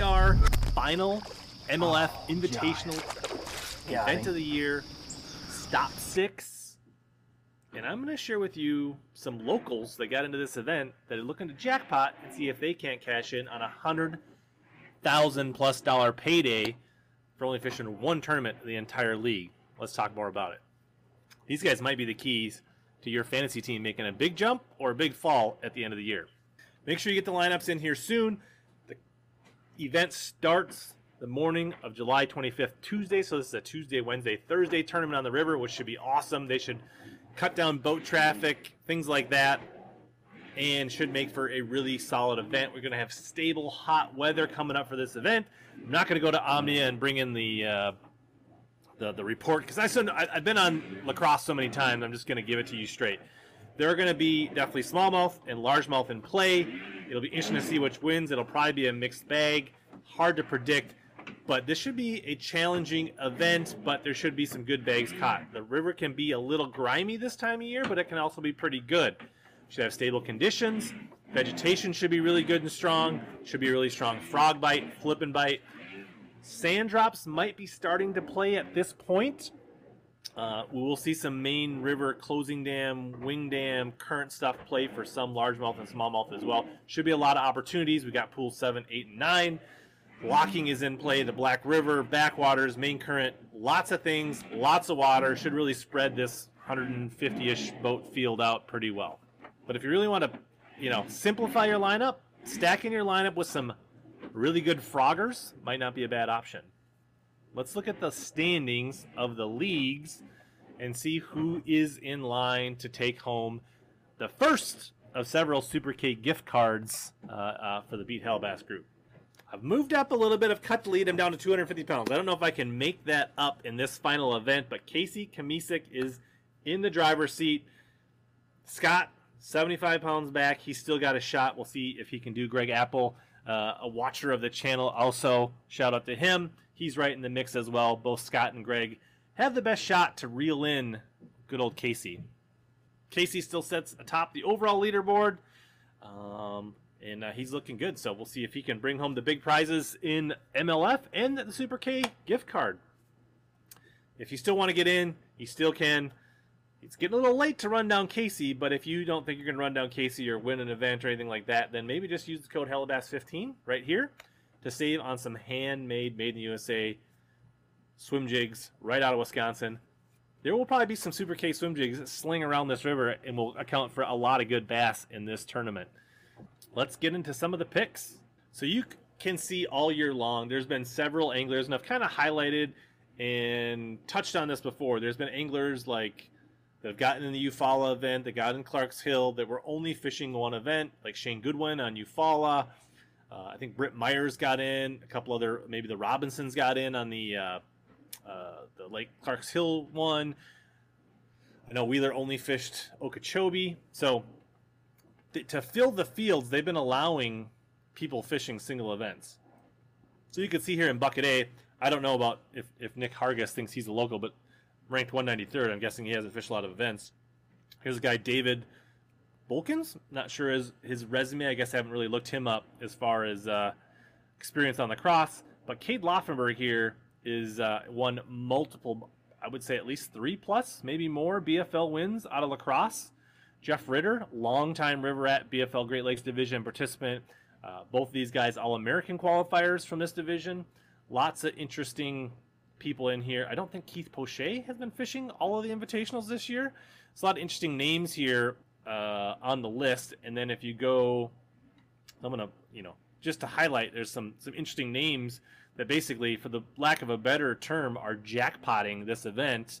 are, final MLF oh, Invitational Yeah, Event of the Year, Stop Six. And I'm going to share with you some locals that got into this event that are looking to jackpot and see if they can't cash in on a hundred thousand plus dollar payday for only fishing one tournament in the entire league. Let's talk more about it. These guys might be the keys to your fantasy team making a big jump or a big fall at the end of the year. Make sure you get the lineups in here soon. Event starts the morning of July 25th, Tuesday. So this is a Tuesday, Wednesday, Thursday tournament on the river, which should be awesome. They should cut down boat traffic, things like that, and should make for a really solid event. We're going to have stable, hot weather coming up for this event. I'm not going to go to Omnia and bring in the uh, the, the report because I've been on La Crosse so many times. I'm just going to give it to you straight. There are going to be definitely smallmouth and largemouth in play. It'll be interesting to see which wins. It'll probably be a mixed bag. Hard to predict, but this should be a challenging event. But there should be some good bags caught. The river can be a little grimy this time of year, but it can also be pretty good. Should have stable conditions. Vegetation should be really good and strong. Should be really strong frog bite, flip and bite. Sand drops might be starting to play at this point. Uh, we will see some main river closing dam, wing dam, current stuff play for some largemouth and smallmouth as well. Should be a lot of opportunities. We got pool seven, eight, and nine. Locking is in play. The Black River, backwaters, main current, lots of things, lots of water. Should really spread this 150-ish boat field out pretty well. But if you really want to, you know, simplify your lineup, stacking your lineup with some really good froggers might not be a bad option. Let's look at the standings of the leagues and see who is in line to take home the first of several SuperK gift cards uh, uh, for the Beat HELLABASS group. I've moved up a little bit. I've cut the lead. I'm down to 250 pounds. I don't know if I can make that up in this final event, but Casey Kamisik is in the driver's seat. Scott, 75 pounds back. He's still got a shot. We'll see if he can do Greg Apple, uh, a watcher of the channel. Also, shout out to him. He's right in the mix as well. Both Scott and Greg have the best shot to reel in good old Casey. Casey still sits atop the overall leaderboard. Um, and uh, he's looking good. So we'll see if he can bring home the big prizes in MLF and the SuperK gift card. If you still want to get in, you still can. It's getting a little late to run down Casey, but if you don't think you're going to run down Casey or win an event or anything like that, then maybe just use the code HELLABASS15 right here to save on some handmade, made in the USA swim jigs right out of Wisconsin. There will probably be some SuperK swim jigs sling around this river and will account for a lot of good bass in this tournament. Let's get into some of the picks. So you can see all year long, there's been several anglers, and I've kind of highlighted and touched on this before. There's been anglers like that have gotten in the Eufaula event, that got in Clark's Hill, that were only fishing one event, like Shane Goodwin on Eufaula. Uh, I think Britt Myers got in. A couple other, maybe the Robinsons got in on the uh, uh, the Lake Clark's Hill one. I know Wheeler only fished Okeechobee, so th- to fill the fields, they've been allowing people fishing single events. So you can see here in Bucket A, I don't know about if, if Nick Hargis thinks he's a local, but ranked 193rd. I'm guessing he hasn't fished a lot of events. Here's a guy, David Bolkins. Not sure his, his resume. I guess I haven't really looked him up as far as uh, experience on the cross. But Cade Laufenberg here is uh, won multiple, I would say at least three plus, maybe more BFL wins out of La Crosse. Jeff Ritter, longtime Rat BFL Great Lakes Division participant. Uh, both of these guys, All American qualifiers from this division. Lots of interesting people in here. I don't think Keith Poche has been fishing all of the invitationals this year. There's a lot of interesting names here uh, on the list. And then if you go, I'm gonna, you know, just to highlight, there's some some interesting names that basically, for the lack of a better term, are jackpotting this event.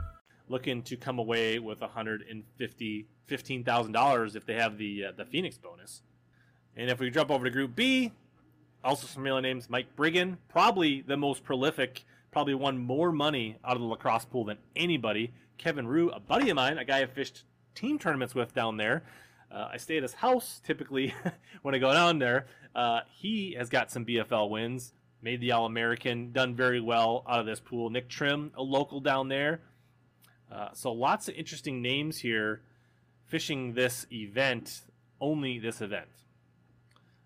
Looking to come away with $150 $15,000 if they have the uh, the Phoenix bonus. And if we jump over to Group B, Also, some familiar names Mike Brigham, probably the most prolific, probably won more money out of the La Crosse pool than anybody. Kevin Rue, a buddy of mine, a guy I've fished team tournaments with down there. Uh, I stay at his house typically when I go down there. Uh, he has got some BFL wins, made the All American, done very well out of this pool. Nick Trim, a local down there. Uh, so lots of interesting names here fishing this event, only this event.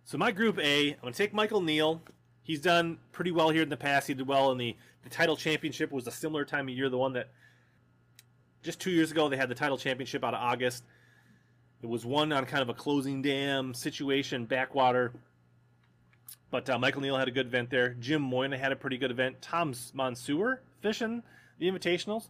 So my group A, I'm going to take Michael Neal. He's done pretty well here in the past. He did well in the, the title championship was a similar time of year, the one that just two years ago they had the title championship out of August. It was won on kind of a closing dam situation, backwater. But uh, Michael Neal had a good event there. Jim Moynagh had a pretty good event. Tom Monsoor fishing the Invitationals,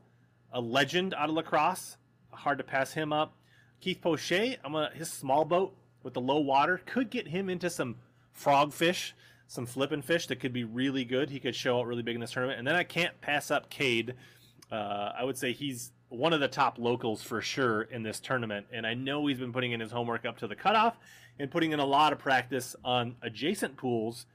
a legend out of La Crosse. Hard to pass him up. Keith Poche, I'm his small boat with the low water could get him into some frogfish, some flipping fish that could be really good. He could show out really big in this tournament. And then I can't pass up Cade. Uh, I would say he's one of the top locals for sure in this tournament. And I know he's been putting in his homework up to the cutoff and putting in a lot of practice on adjacent pools,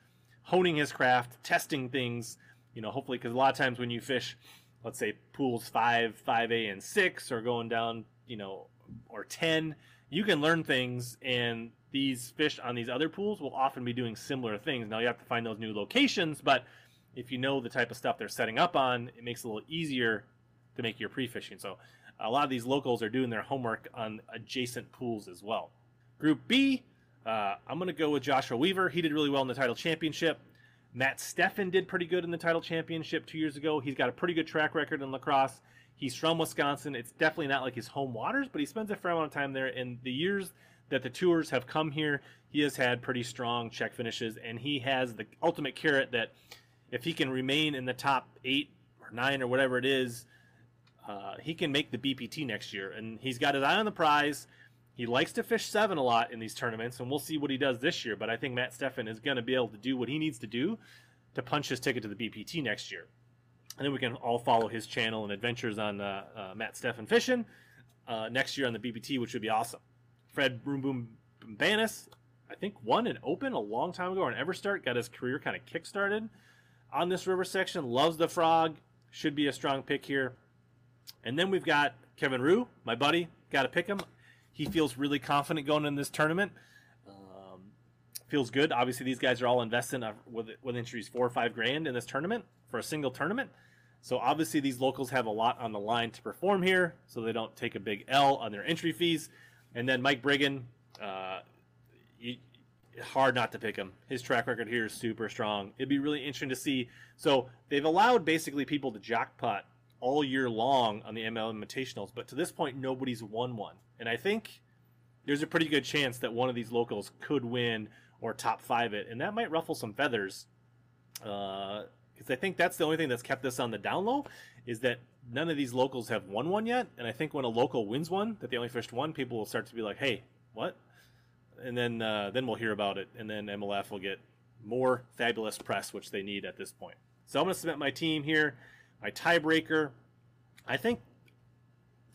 honing his craft, testing things. You know, hopefully, because a lot of times when you fish, let's say pools five, five A, and six, are going down, you know, or ten, you can learn things, and these fish on these other pools will often be doing similar things. Now you have to find those new locations, but if you know the type of stuff they're setting up on, it makes it a little easier to make your pre-fishing. So a lot of these locals are doing their homework on adjacent pools as well. Group B, uh, I'm going to go with Joshua Weaver. He did really well in the title championship. Matt Stefan did pretty good in the title championship two years ago. He's got a pretty good track record in La Crosse. He's from Wisconsin. It's definitely not like his home waters, but he spends a fair amount of time there. In the years that the tours have come here, he has had pretty strong check finishes, and he has the ultimate carrot that if he can remain in the top eight or nine or whatever it is, uh, he can make the BPT next year. And he's got his eye on the prize. He likes to fish seven a lot in these tournaments, and we'll see what he does this year. But I think Matt Stefan is going to be able to do what he needs to do to punch his ticket to the BPT next year. And then we can all follow his channel and adventures on uh, uh, Matt Stefan fishing uh, next year on the BPT, which would be awesome. Fred Boom Boom Banis, I think, won an Open a long time ago on Everstart, got his career kind of kick started on this river section. Loves the frog, should be a strong pick here. And then we've got Kevin Rue, my buddy. Got to pick him. He feels really confident going in this tournament. Um, feels good. Obviously, these guys are all investing uh, with with entries four or five grand in this tournament for a single tournament. So obviously, these locals have a lot on the line to perform here, so they don't take a big L on their entry fees. And then Mike Brigham, uh, hard not to pick him. His track record here is super strong. It'd be really interesting to see. So they've allowed basically people to jackpot all year long on the ML Invitationals, but to this point, nobody's won one. And I think there's a pretty good chance that one of these locals could win or top five it, and that might ruffle some feathers. Because uh, I think that's the only thing that's kept this on the down low is that none of these locals have won one yet. And I think when a local wins one, that they only fished one, people will start to be like, "Hey, what?" And then uh, then we'll hear about it, and then MLF will get more fabulous press, which they need at this point. So I'm going to submit my team here. My tiebreaker, I think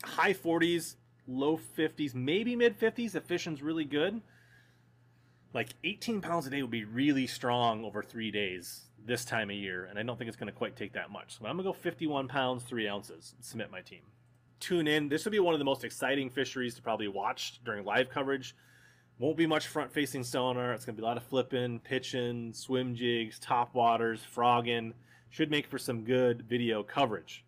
high 40s, low 50s, maybe mid 50s if fishing's really good. Like 18 pounds a day would be really strong over three days this time of year, and I don't think it's going to quite take that much. So I'm going to go 51 pounds, 3 ounces, submit my team. Tune in. This will be one of the most exciting fisheries to probably watch during live coverage. Won't be much front facing sonar. It's going to be a lot of flipping, pitching, swim jigs, top waters, frogging should make for some good video coverage.